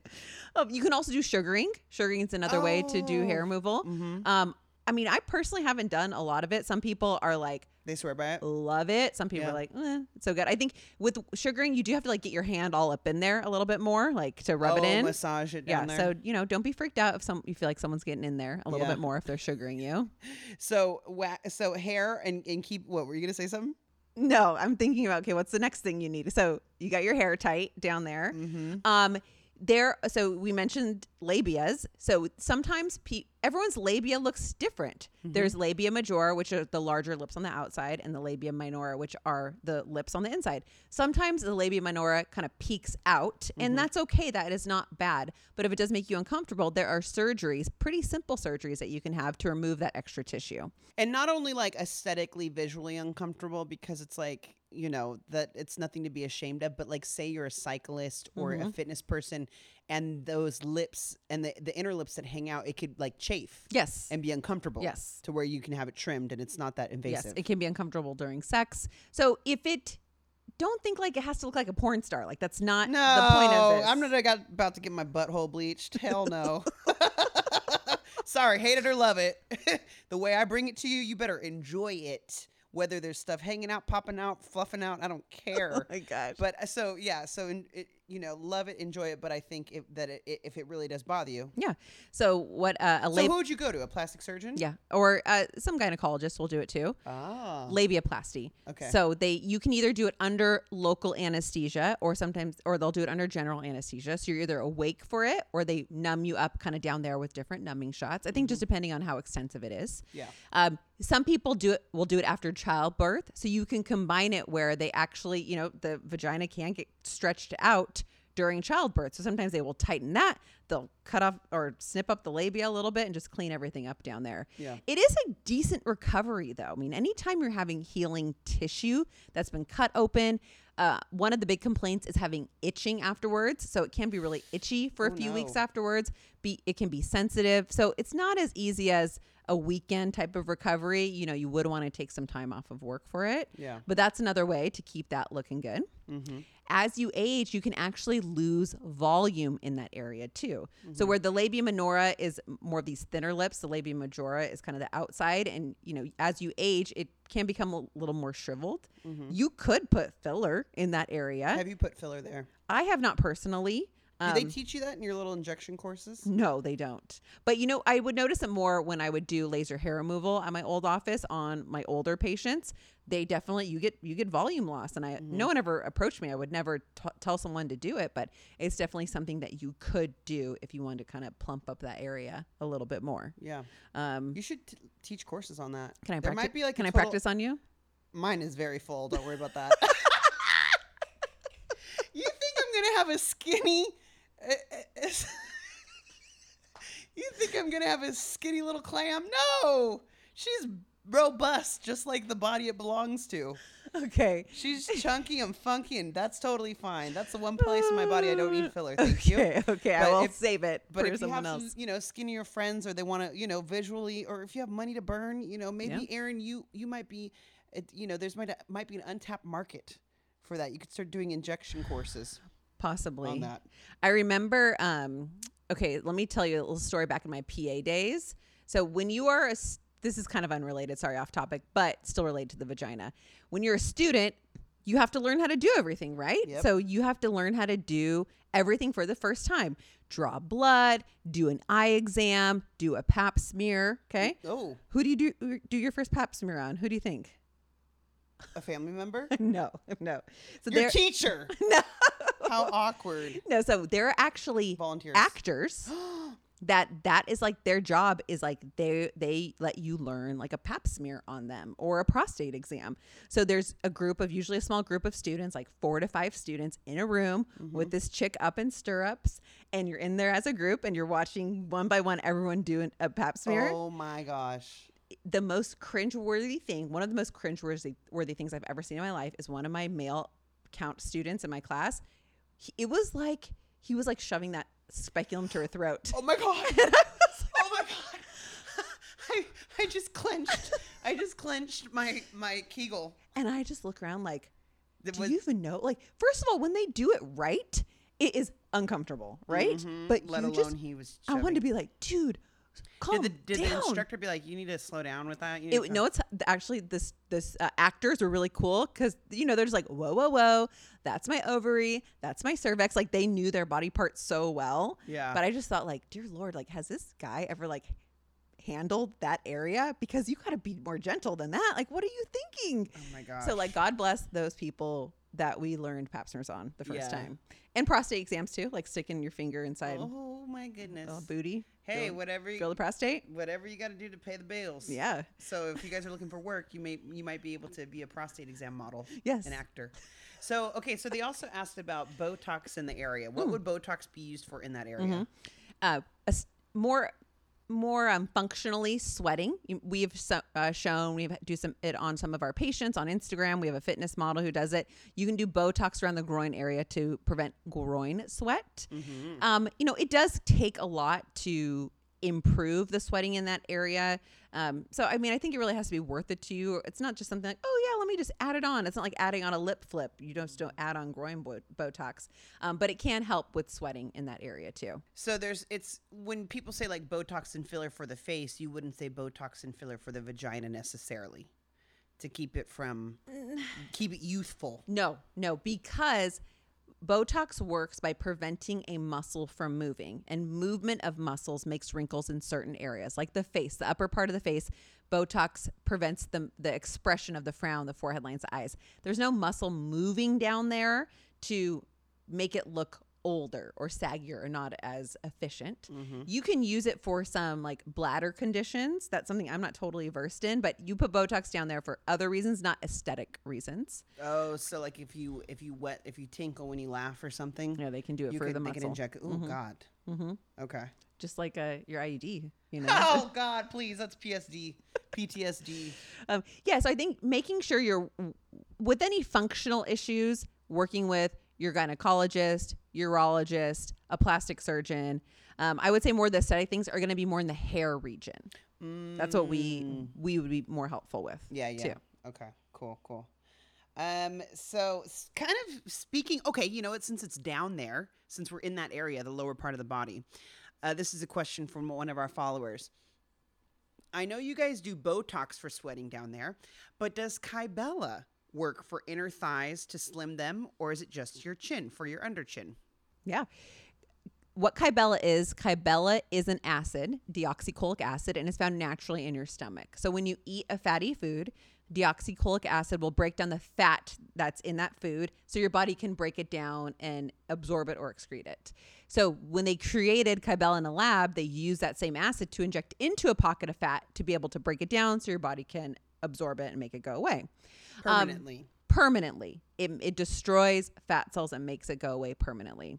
oh, you can also do sugaring. Sugaring is another way to do hair Oh. removal. Mhm. Um, I mean, I personally haven't done a lot of it. Some people are like They swear by it. love it. Some people Yeah. are like, eh, it's so good. I think with sugaring, you do have to like get your hand all up in there a little bit more, like to rub it Oh, in. Massage it Yeah. down there. So you know, don't be freaked out if some you feel like someone's getting in there a little Yeah. bit more if they're sugaring you. [laughs] So, wa- so hair and, and keep. What were you gonna say? Something? No, I'm thinking about okay, what's the next thing you need? So you got your hair tight down there. Mm-hmm. Um, there. So we mentioned labias. So sometimes pe- everyone's labia looks different. There's labia majora, which are the larger lips on the outside, and the labia minora, which are the lips on the inside. Sometimes the labia minora kind of peaks out, and that's okay. That is not bad. But if it does make you uncomfortable, there are surgeries, pretty simple surgeries that you can have to remove that extra tissue. And not only like aesthetically, visually uncomfortable because it's like you know that it's nothing to be ashamed of. But like, say you're a cyclist or Mm-hmm. a fitness person, and those lips and the the inner lips that hang out, it could like chafe Yes. and be uncomfortable. Yes. To where you can have it trimmed and it's not that invasive. Yes, it can be uncomfortable during sex. So if it, don't think like it has to look like a porn star. Like that's not No, the point of this. I'm not about to get my butthole bleached. Hell no. [laughs] Sorry, hate it or love it. [laughs] the way I bring it to you, you better enjoy it. Whether there's stuff hanging out, popping out, fluffing out, I don't [laughs] care. Oh my gosh. but uh, so yeah, so in, it, you know, love it, enjoy it. But I think if, that it, if it really does bother you, yeah. So what uh, a so who would you go to? A plastic surgeon? yeah, or uh, some gynecologist will do it too. Ah. Labiaplasty. Okay. So they you can either do it under local anesthesia or sometimes or they'll do it under general anesthesia. So you're either awake for it or they numb you up kind of down there with different numbing shots. I think just depending on how extensive it is. Yeah. Um, some people do it will do it after childbirth, so you can combine it where they actually, you know, the vagina can get stretched out during childbirth. So sometimes they will tighten that. They'll cut off or snip up the labia a little bit and just clean everything up down there. Yeah. It is a decent recovery though. I mean, anytime you're having healing tissue that's been cut open, uh, one of the big complaints is having itching afterwards. So it can be really itchy for a Oh, few weeks afterwards. Be it can be sensitive. So it's not as easy as a weekend type of recovery. You know, you would want to take some time off of work for it. Yeah. But that's another way to keep that looking good. Mm-hmm. As you age, you can actually lose volume in that area too. So where the labia minora is more of these thinner lips, the labia majora is kind of the outside, and you know, as you age, it can become a little more shriveled. Mm-hmm. You could put filler in that area. Have you put filler there? I have not personally. Do they Um, teach you that in your little injection courses? no, they don't. But you know, I would notice it more when I would do laser hair removal at my old office on my older patients. They definitely you get you get volume loss, and I Mm-hmm. no one ever approached me. I would never t- tell someone to do it, but it's definitely something that you could do if you wanted to kind of plump up that area a little bit more. Yeah. Um, You should t- teach courses on that. can I There practice? might be like can I practice on you? Mine is very full. Don't worry about that. [laughs] you think I'm gonna have a skinny? Uh, uh, [laughs] you think I'm gonna have a skinny little clam? No, she's robust, just like the body it belongs to. Okay. She's chunky and funky, and that's totally fine. That's the one place in my body I don't need [laughs] filler. Thank you. Okay. Okay. I will if- save it But for if you someone have else. some, you know, skinnier friends, or they want to, you know, visually, or if you have money to burn, you know, maybe Yeah. Erin, you you might be, it, you know, there's might might be an untapped market for that. You could start doing injection courses Possibly. on that. I remember. Um, okay, let me tell you a little story back in my PA days. So when you are a, this is kind of unrelated. Sorry, off topic, but still related to the vagina. When you're a student, you have to learn how to do everything, right? Yep. So you have to learn how to do everything for the first time. Draw blood, do an eye exam, do a pap smear. Okay. Oh, Who do you do do your first pap smear on? Who do you think? a family member, [laughs] no, [laughs] no. So your teacher. [laughs] no, [laughs] How awkward. no. So there are actually Volunteers. actors [gasps] that that is like their job is like they they let you learn like a pap smear on them or a prostate exam so there's a group of usually a small group of students like four to five students in a room mm-hmm. with this chick up in stirrups and you're in there as a group and you're watching one by one everyone do a pap smear Oh my gosh. the most cringeworthy thing, one of the most cringeworthy worthy things I've ever seen in my life is one of my male count students in my class. He, it was like he was like shoving that speculum to her throat. Oh my god. [laughs] oh my god. [laughs] I I just clenched. I just clenched my my Kegel. And I just look around like, do was- you even know? Like, first of all, when they do it right, it is uncomfortable, right? Mhm. But let you alone just, he was. I wanted to be like, dude, calm Did the, did down. the instructor be like, "You need to slow down with that"? You It, no, it's actually this this uh, actors were really cool because you know they're just like whoa whoa whoa that's my ovary that's my cervix like they knew their body parts so well Yeah. but I just thought like dear lord like has this guy ever like handled that area because you got to be more gentle than that like what are you thinking Oh my gosh. so like God bless those people that we learned pap smears on the first Yeah. time and prostate exams too like sticking your finger inside Oh my goodness. the booty hey, feel- whatever you, feel the prostate whatever you got to do to pay the bills. yeah So if you guys are looking for work, you may you might be able to be a prostate exam model, yes an actor. So okay, so they also asked about Botox in the area. What Hmm. would Botox be used for in that area? Mhm. uh, a more more um, functionally sweating. We've so, uh, shown we do some it on some of our patients on Instagram. We have a fitness model who does it. You can do Botox around the groin area to prevent groin sweat. Mhm. Um, you know, it does take a lot to improve the sweating in that area. Um, so, I mean, I think it really has to be worth it to you. It's not just something like, oh yeah, let me just add it on. It's not like adding on a lip flip. You don't just don't add on groin bo- Botox, um, but it can help with sweating in that area too. So there's it's when people say like Botox and filler for the face, you wouldn't say Botox and filler for the vagina necessarily, to keep it from keep it youthful. No, no, because Botox works by preventing a muscle from moving, and movement of muscles makes wrinkles in certain areas, like the face, the upper part of the face. Botox prevents the, the expression of the frown, the forehead lines, the eyes. There's no muscle moving down there to make it look older or saggier or not as efficient. Mm-hmm. You can use it for some like bladder conditions. That's something I'm not totally versed in, but you put Botox down there for other reasons, not aesthetic reasons. Oh, so like if you if you wet if you tinkle when you laugh or something, Yeah, they can do it you for could the they could muscle. inject. Oh God. hmm Okay. Just like uh, your IUD, you know. [laughs] Oh [laughs] God, please. That's PSD, PTSD. [laughs] Um, yeah, so I think making sure you're with any functional issues, working with your gynecologist, urologist, a plastic surgeon. Um, I would say more of the aesthetic things are going to be more in the hair region. That's what we we would be more helpful with. Yeah, yeah. too. Okay, cool, cool. Um, so kind of speaking, okay, you know what? Since it's down there, since we're in that area, the lower part of the body, uh, this is a question from one of our followers. I know you guys do Botox for sweating down there, but does Kybella work for inner thighs to slim them, or is it just your chin for your under chin? Yeah. What Kybella is, Kybella is an acid, deoxycholic acid, and is found naturally in your stomach. So when you eat a fatty food, deoxycholic acid will break down the fat that's in that food so your body can break it down and absorb it or excrete it. So when they created Kybella in a lab, they used that same acid to inject into a pocket of fat to be able to break it down so your body can absorb it and make it go away Permanently. permanently. It, it destroys fat cells and makes it go away permanently.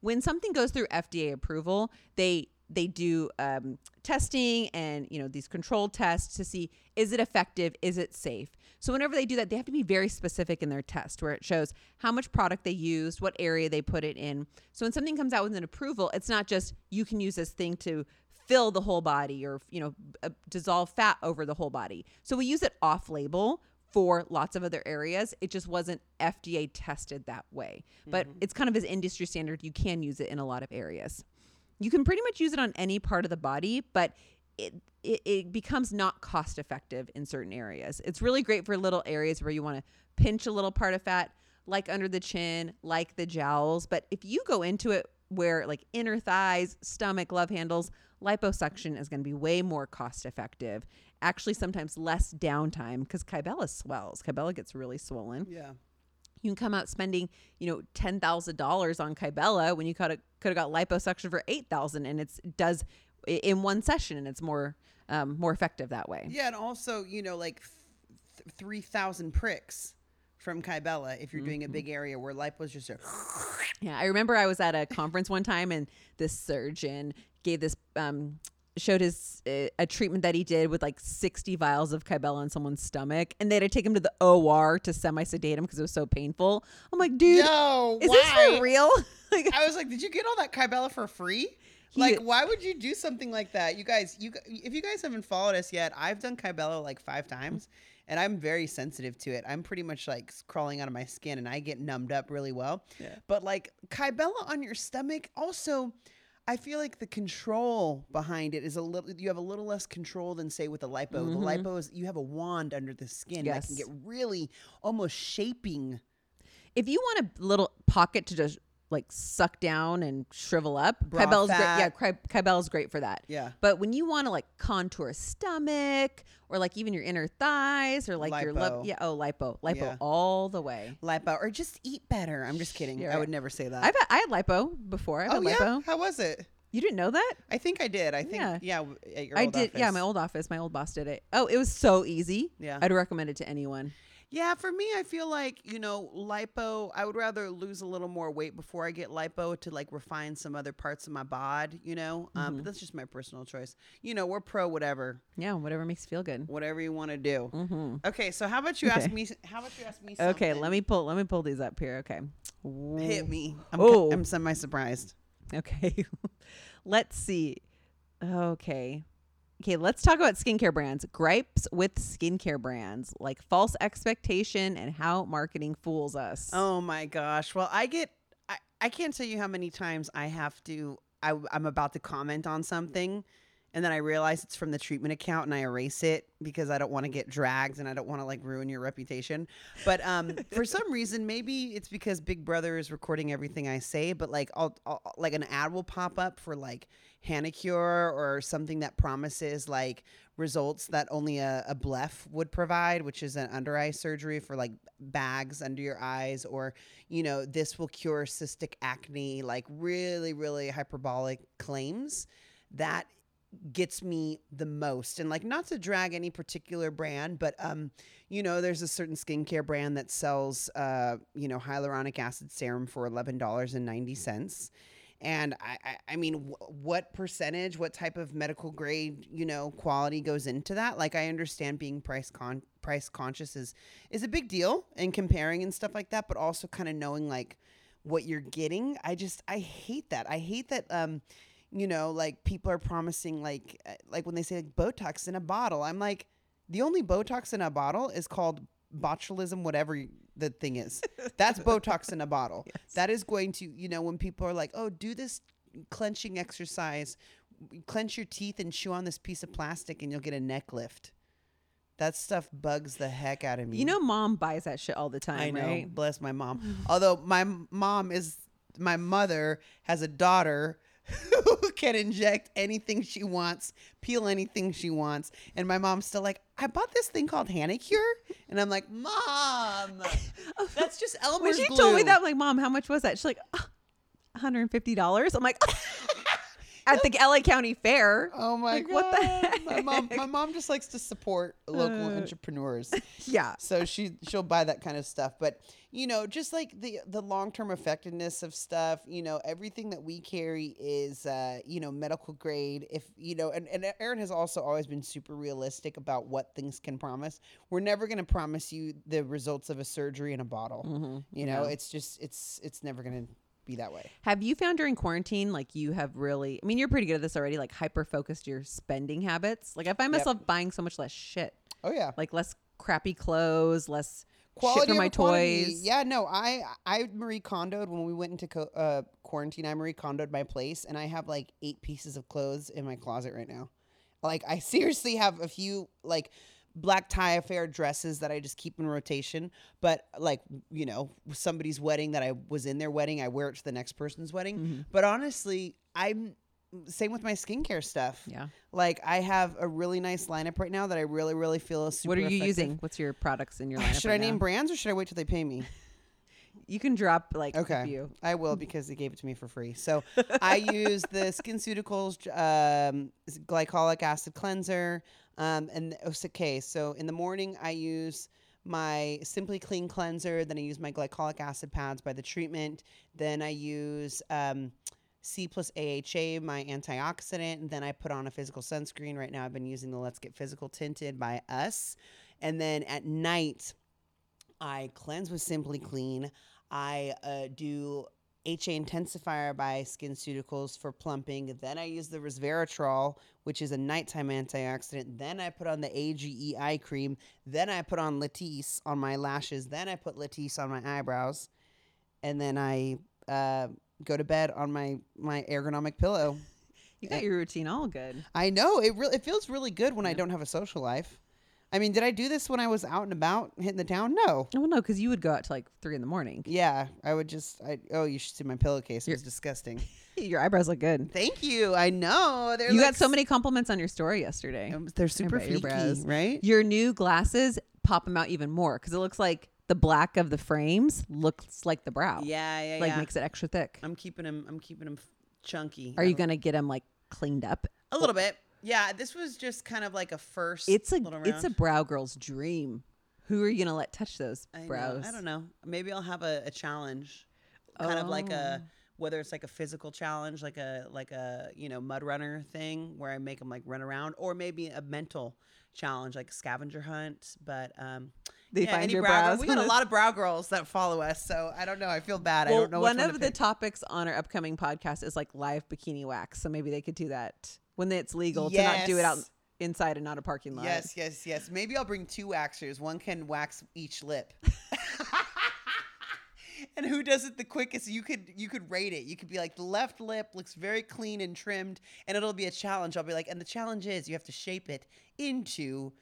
When something goes through FDA approval, they they do um, testing and you know these controlled tests to see is it effective, is it safe. So whenever they do that, they have to be very specific in their test, where it shows how much product they used, what area they put it in. So when something comes out with an approval, it's not just you can use this thing to fill the whole body or you know uh, dissolve fat over the whole body. So we use it off label for lots of other areas. It just wasn't FDA tested that way. But it's kind of as industry standard. You can use it in a lot of areas. You can pretty much use it on any part of the body, but it, it, it becomes not cost effective in certain areas. It's really great for little areas where you want to pinch a little part of fat, like under the chin, like the jowls. But if you go into it where like inner thighs, stomach, love handles, liposuction is going to be way more cost effective. Actually, sometimes less downtime because Kybella swells. Kybella gets really swollen. yeah. You can come out spending, you know, ten thousand dollars on Kybella when you could have could have got liposuction for eight thousand, and it's does in one session, and it's more um, more effective that way. Yeah, and also, you know, like th- 3,000 pricks from Kybella if you're doing a big area where lipo's just a. [laughs] Yeah, I remember I was at a conference one time and this surgeon gave this um showed his uh, a treatment that he did with like 60 vials of Kybella on someone's stomach and they had to take him to the OR to semi sedate him because it was so painful. I'm like, dude, Yo, is why? this for real? [laughs] like, I was like, did you get all that Kybella for free? He- Like, why would you do something like that? You guys, you if you guys haven't followed us yet, I've done Kybella like five times, and I'm very sensitive to it. I'm pretty much like crawling out of my skin, and I get numbed up really well. Yeah. But like Kybella on your stomach, also, I feel like the control behind it is a little. You have a little less control than say with the lipo. The lipo is you have a wand under the skin that can Mm-hmm. Get really almost shaping. if you want a little pocket to just like suck down and shrivel up, Bra Kybella's great. Yeah, Ky- Kybella's great for that. Yeah. But when you want to like contour stomach or like even your inner thighs or like your love, yeah, oh lipo, lipo Yeah. all the way. lipo or just eat better. I'm just kidding. I would never say that. I've had, I had lipo before. I've oh had yeah, lipo. how was it? You didn't know that? I think I did. I think Yeah. yeah. at your I old did. Yeah, my old office, my old boss did it. Oh, it was so easy. Yeah. I'd recommend it to anyone. Yeah, for me, I feel like you know lipo. I would rather lose a little more weight before I get lipo to like refine some other parts of my bod. You know, um, Mm-hmm. but that's just my personal choice. You know, we're pro whatever, Yeah, whatever makes you feel good. whatever you want to do. Mm-hmm. Okay, so how about you ask me? How about you ask me? Something? Okay, let me pull. Let me pull these up here. Okay. hit me. I'm, Oh. I'm semi surprised. Okay. [laughs] let's see. Okay. Okay, let's talk about skincare brands. Gripes with skincare brands, like false expectation and how marketing fools us. Oh my gosh. Well, I get. I, I can't tell you how many times I have to. I, I'm about to comment on something, and then I realize it's from the treatment account and I erase it because I don't want to get dragged and I don't want to like ruin your reputation. But um, [laughs] for some reason, maybe it's because Big Brother is recording everything I say. But like, I'll, I'll like an ad will pop up for like Hanacure or something that promises like results that only a, a bleph would provide, which is an under eye surgery for like bags under your eyes, or, you know, this will cure cystic acne, like really, really hyperbolic claims. That gets me the most and like not to drag any particular brand but um you know there's a certain skincare brand that sells uh you know hyaluronic acid serum for $11.90 and I, I, I mean, wh- what percentage, what type of medical grade, you know, quality goes into that? Like, I understand being price con price conscious is is a big deal and comparing and stuff like that, but also kind of knowing like what you're getting. I just I hate that. I hate that. Um, you know, like people are promising like uh, like when they say like Botox in a bottle. I'm like, the only Botox in a bottle is called botulism, whatever the thing is. That's Botox in a bottle. [laughs] Yes. That is going to, you know, when people are like, oh, do this clenching exercise, clench your teeth and chew on this piece of plastic and you'll get a neck lift. That stuff bugs the heck out of me. You know, mom buys that shit all the time, I know. right? Bless my mom. Although my mom is, my mother has a daughter who can inject anything she wants, peel anything she wants. And my mom's still like, I bought this thing called Hanacure. And I'm like, Mom, [laughs] that's just Elmer's When she glue. told me that, I'm like, Mom, how much was that? She's like, "Ah, $150. I'm like, [laughs] at the LA County Fair. Oh my Like, god! what the My mom, my mom just likes to support local Uh, entrepreneurs. [laughs] Yeah. so she she'll buy that kind of stuff but you know just like the the long-term effectiveness of stuff you know everything that we carry is uh you know medical grade if you know and, and erin has also always been super realistic about what things can promise we're never going to promise you the results of a surgery in a bottle Mhm. you know No. it's just it's it's never going to be that way Have you found during quarantine, like you have really, I mean, you're pretty good at this already, like hyper focused your spending habits? Like I find Yep. myself buying so much less shit, oh yeah like less crappy clothes, less quality shit for my quantity. toys. Yeah, no, I I Marie Kondoed when we went into co- uh, quarantine. I Marie Kondoed my place, and I have like eight pieces of clothes in my closet right now. Like I [laughs] seriously have a few like black tie affair dresses that I just keep in rotation. But like you know, somebody's wedding that I was in their wedding, I wear it to the next person's wedding. Mhm. But honestly, I'm same with my skincare stuff. Yeah. Like I have a really nice lineup right now that I really really feel is super what are you effective. using? What's your products in your [sighs] lineup? Should I name now? brands or should I wait till they pay me? [laughs] You can drop like a Okay. few. I will because they gave it to me for free. So [laughs] I use the SkinCeuticals um, glycolic acid cleanser. Um, and so- okay, so in the morning I use my Simply Clean cleanser. Then I use my glycolic acid pads by the treatment. Then I use um, C plus AHA, my antioxidant. And then I put on a physical sunscreen. Right now I've been using the Let's Get Physical tinted by Us. And then at night I cleanse with Simply Clean. I uh, do HA Intensifier by SkinCeuticals for plumping. Then I use the resveratrol, which is a nighttime antioxidant. Then I put on the AGE eye cream. Then I put on Latisse on my lashes. Then I put Latisse on my eyebrows. And then I uh, go to bed on my, my ergonomic pillow. [laughs] You got your routine all good. I know it really it feels really good when I don't have a social life. I mean, did I do this when I was out and about hitting the town? No. Oh no, because you would go out to like three in the morning. Yeah, I would just. I oh, you should see my pillowcase. It was disgusting. [laughs] Your eyebrows look good. Thank you. I know they're. you like got so many compliments on your story yesterday. um, They're super your freaky, brows. right? Your new glasses pop them out even more because it looks like the black of the frames looks like the brow. Yeah, yeah, yeah. like yeah. makes it extra thick. I'm keeping them. I'm keeping them chunky. Are you gonna get them like cleaned up? a little bit? Yeah, this was just kind of like a first. It's a it's a brow girl's dream. Who are you gonna let touch those I brows? I don't know. Maybe I'll have a, a challenge, kind of like a Oh. whether it's like a physical challenge, like a like a you know mud runner thing where I make them like run around, or maybe a mental challenge like a scavenger hunt. But um, They yeah, find your brow girl- brows. We got a lot of brow girls that follow us, so I don't know. I feel bad. I don't know. one one of the topics on our upcoming podcast is like live bikini wax, so maybe they could do that when it's legal to not do it out inside and not a parking lot. Yes, yes, yes. Maybe I'll bring two waxers. One can wax each lip. [laughs] [laughs] and who does it the quickest? You could you could rate it. You could be like the left lip looks very clean and trimmed, and it'll be a challenge. I'll be like, and the challenge is you have to shape it into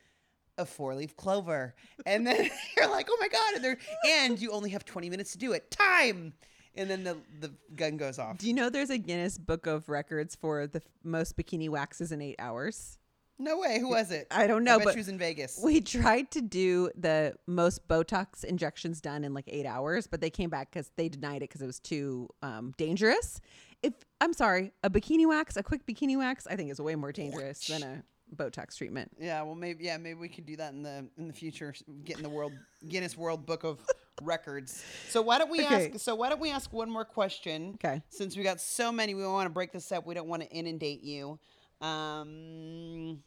a four leaf clover, and then [laughs] you're like, oh my god, and and you only have 20 minutes to do it. Time. And then the, the gun goes off. Do you know there's a Guinness Book of Records for the f- most bikini waxes in eight hours? No way. Who was it? I don't know, bet but she was in Vegas. We tried to do the most Botox injections done in like eight hours, but they came back because they denied it because it was too um, dangerous. If I'm sorry, a bikini wax, a quick bikini wax, I think is way more dangerous than a Botox treatment. Yeah, well, maybe yeah, maybe we could do that in the in the future. Get in the world Guinness World Book of Records. So why don't we Okay. ask? So why don't we ask one more question? Okay. Since we got so many, we want to break this up. We don't want to inundate you. Um.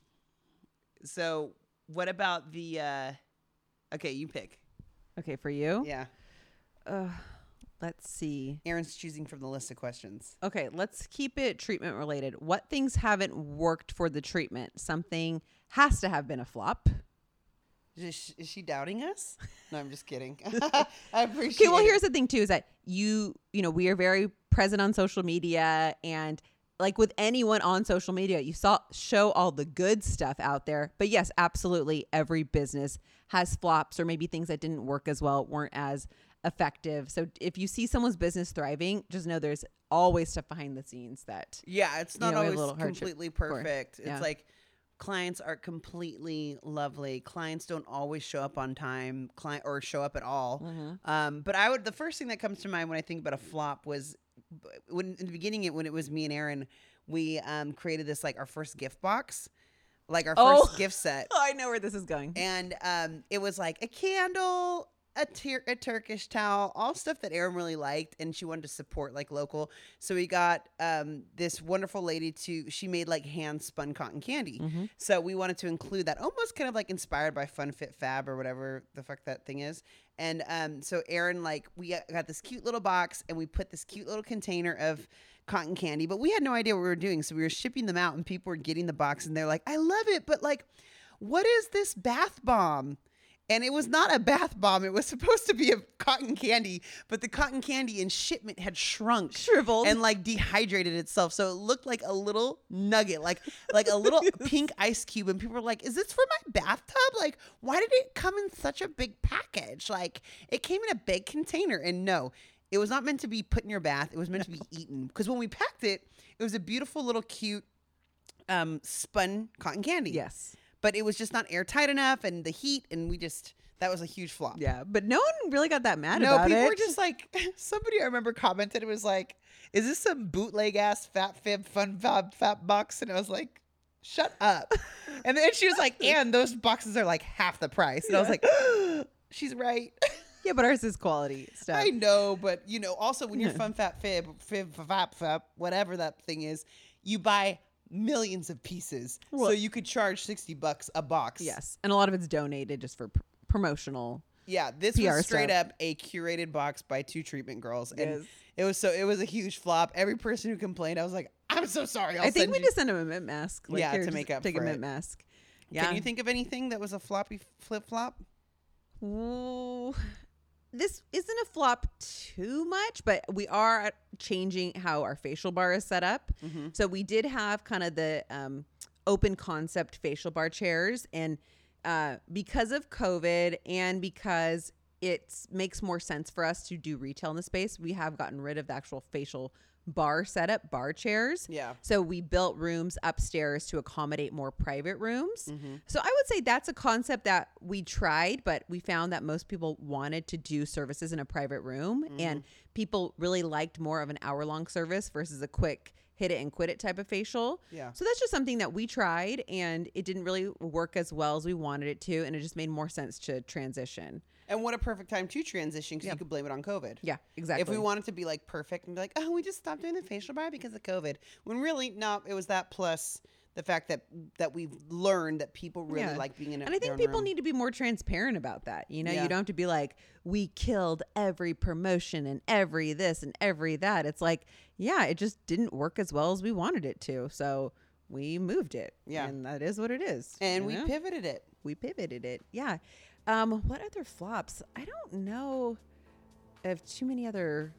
So what about the? uh Okay, you pick. Okay, for you. Yeah, Uh, let's see. Erin's choosing from the list of questions. Okay, let's keep it treatment related. What things haven't worked for the treatment? Something has to have been a flop. Is she, is she doubting us? No, I'm just kidding. [laughs] I appreciate. Okay, well, here's the thing too: is that you, you know, we are very present on social media, and like with anyone on social media, you saw show all the good stuff out there. But yes, absolutely, every business has flops or maybe things that didn't work as well, weren't as effective. So if you see someone's business thriving, just know there's always stuff behind the scenes that Yeah, it's not know, we a always completely for- perfect. yeah. It's like clients are completely lovely. Clients don't always show up on time, client or show up at all. Mm-hmm. Um, but I would the first thing that comes to mind when I think about a flop was when in the beginning it when it was me and Erin, we um, created this like our first gift box, like our Oh. first gift set Oh, [laughs] I know where this is going. and um, it was like a candle, a, tur- a Turkish towel, all stuff that Erin really liked, and she wanted to support like local. So we got um, this wonderful lady to. She made like hand spun cotton candy. Mm-hmm. So we wanted to include that, almost kind of like inspired by Fun Fit Fab or whatever the fuck that thing is. And um, so Erin, like, we got this cute little box, and we put this cute little container of cotton candy, but we had no idea what we were doing. So we were shipping them out, and people were getting the box, and they're like, "I love it," but like, what is this bath bomb? And it was not a bath bomb. It was supposed to be a cotton candy, but the cotton candy in shipment had shrunk, Shriveled. and like dehydrated itself. So it looked like a little nugget, like like a little [laughs] pink ice cube. And people were like, "Is this for my bathtub? Like, why did it come in such a big package? Like, it came in a big container." And no, it was not meant to be put in your bath. It was meant to be [laughs] eaten. Because when we packed it, it was a beautiful little cute um, spun cotton candy yes. But it was just not airtight enough and the heat and we just that was a huge flop. Yeah, but no one really got that mad no about it. No, people were just like [laughs] somebody i remember commented it was like is this some bootleg ass fat fib fun fab fat box? And i was like shut up. [laughs] And then she was like and those boxes are like half the price. And i was like [gasps] she's right. [laughs] Yeah, but ours is quality stuff. i know but you know also when you're fun fat fib fib fab fab whatever that thing is you buy millions of pieces so you could charge 60 bucks a box Yes, and a lot of it's donated just for pr- promotional. Yeah, this PR was straight stuff. up a curated box by two treatment girls, and Yes. it was so it was a huge flop. Every person who complained, I was like, "I'm so sorry." I'll i think we you- just sent him a mint mask. Yeah, here, to make up take for a mint it. mask. Yeah. Can you think of anything that was a floppy flip flop? Ooh, this isn't a flop too much, but we are changing how our facial bar is set up. Mm-hmm. So we did have kind of the um, open concept facial bar chairs, and uh, because of COVID and because it makes more sense for us to do retail in the space, we have gotten rid of the actual facial bar setup, bar chairs. Yeah. So we built rooms upstairs to accommodate more private rooms. Mm-hmm. So I would say that's a concept that we tried, but we found that most people wanted to do services in a private room Mm-hmm. and people really liked more of an hour long service versus a quick hit it and quit it type of facial. Yeah. So that's just something that we tried and it didn't really work as well as we wanted it to and it just made more sense to transition. And what a perfect time to transition because you could blame it on COVID. Yeah, exactly. If we wanted to be like perfect and be like, oh, we just stopped doing the facial bar because of COVID, when really, no, it was that plus the fact that that we've learned that people really Yeah. like being in. A, and I think people room. need to be more transparent about that. You know, Yeah. you don't have to be like, we killed every promotion and every this and every that. It's like, yeah, it just didn't work as well as we wanted it to. So we moved it. Yeah. And that is what it is. and we know? pivoted it. we pivoted it. Yeah. Um, what other flops? I don't know. of too many other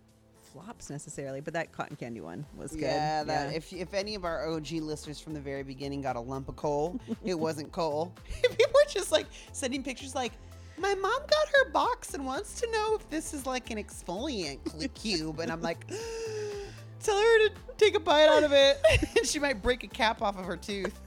flops necessarily, but that cotton candy one was good. Yeah, that if if any of our OG listeners from the very beginning got a lump of coal, [laughs] it wasn't coal. [laughs] People were just like sending pictures like my mom got her box and wants to know if this is like an exfoliant [laughs] cube and I'm like [gasps] tell her to take a bite out of it and she might break a cap off of her tooth.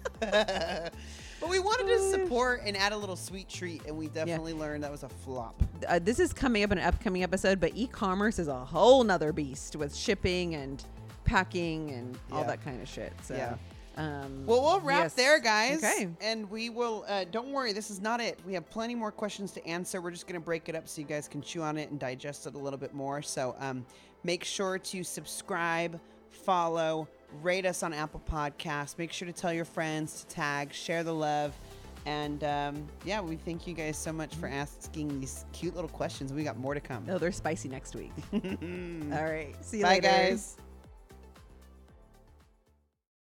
But we wanted to support and add a little sweet treat and we definitely learned that was a flop. uh, this is coming up in an upcoming episode, but e-commerce is a whole nother beast with shipping and packing and all Yeah. that kind of shit. So, Yeah. um, Well, we'll wrap yes. there, guys. Okay. And we will, uh, don't worry, this is not it. We have plenty more questions to answer. We're just going to break it up so you guys can chew on it and digest it a little bit more. So um, make sure to subscribe, follow, rate us on Apple Podcasts. Make sure to tell your friends to tag, share the love. And um, yeah, we thank you guys so much for asking these cute little questions. We got more to come. No, they're spicy next week. [laughs] all right. See you Bye, later. guys.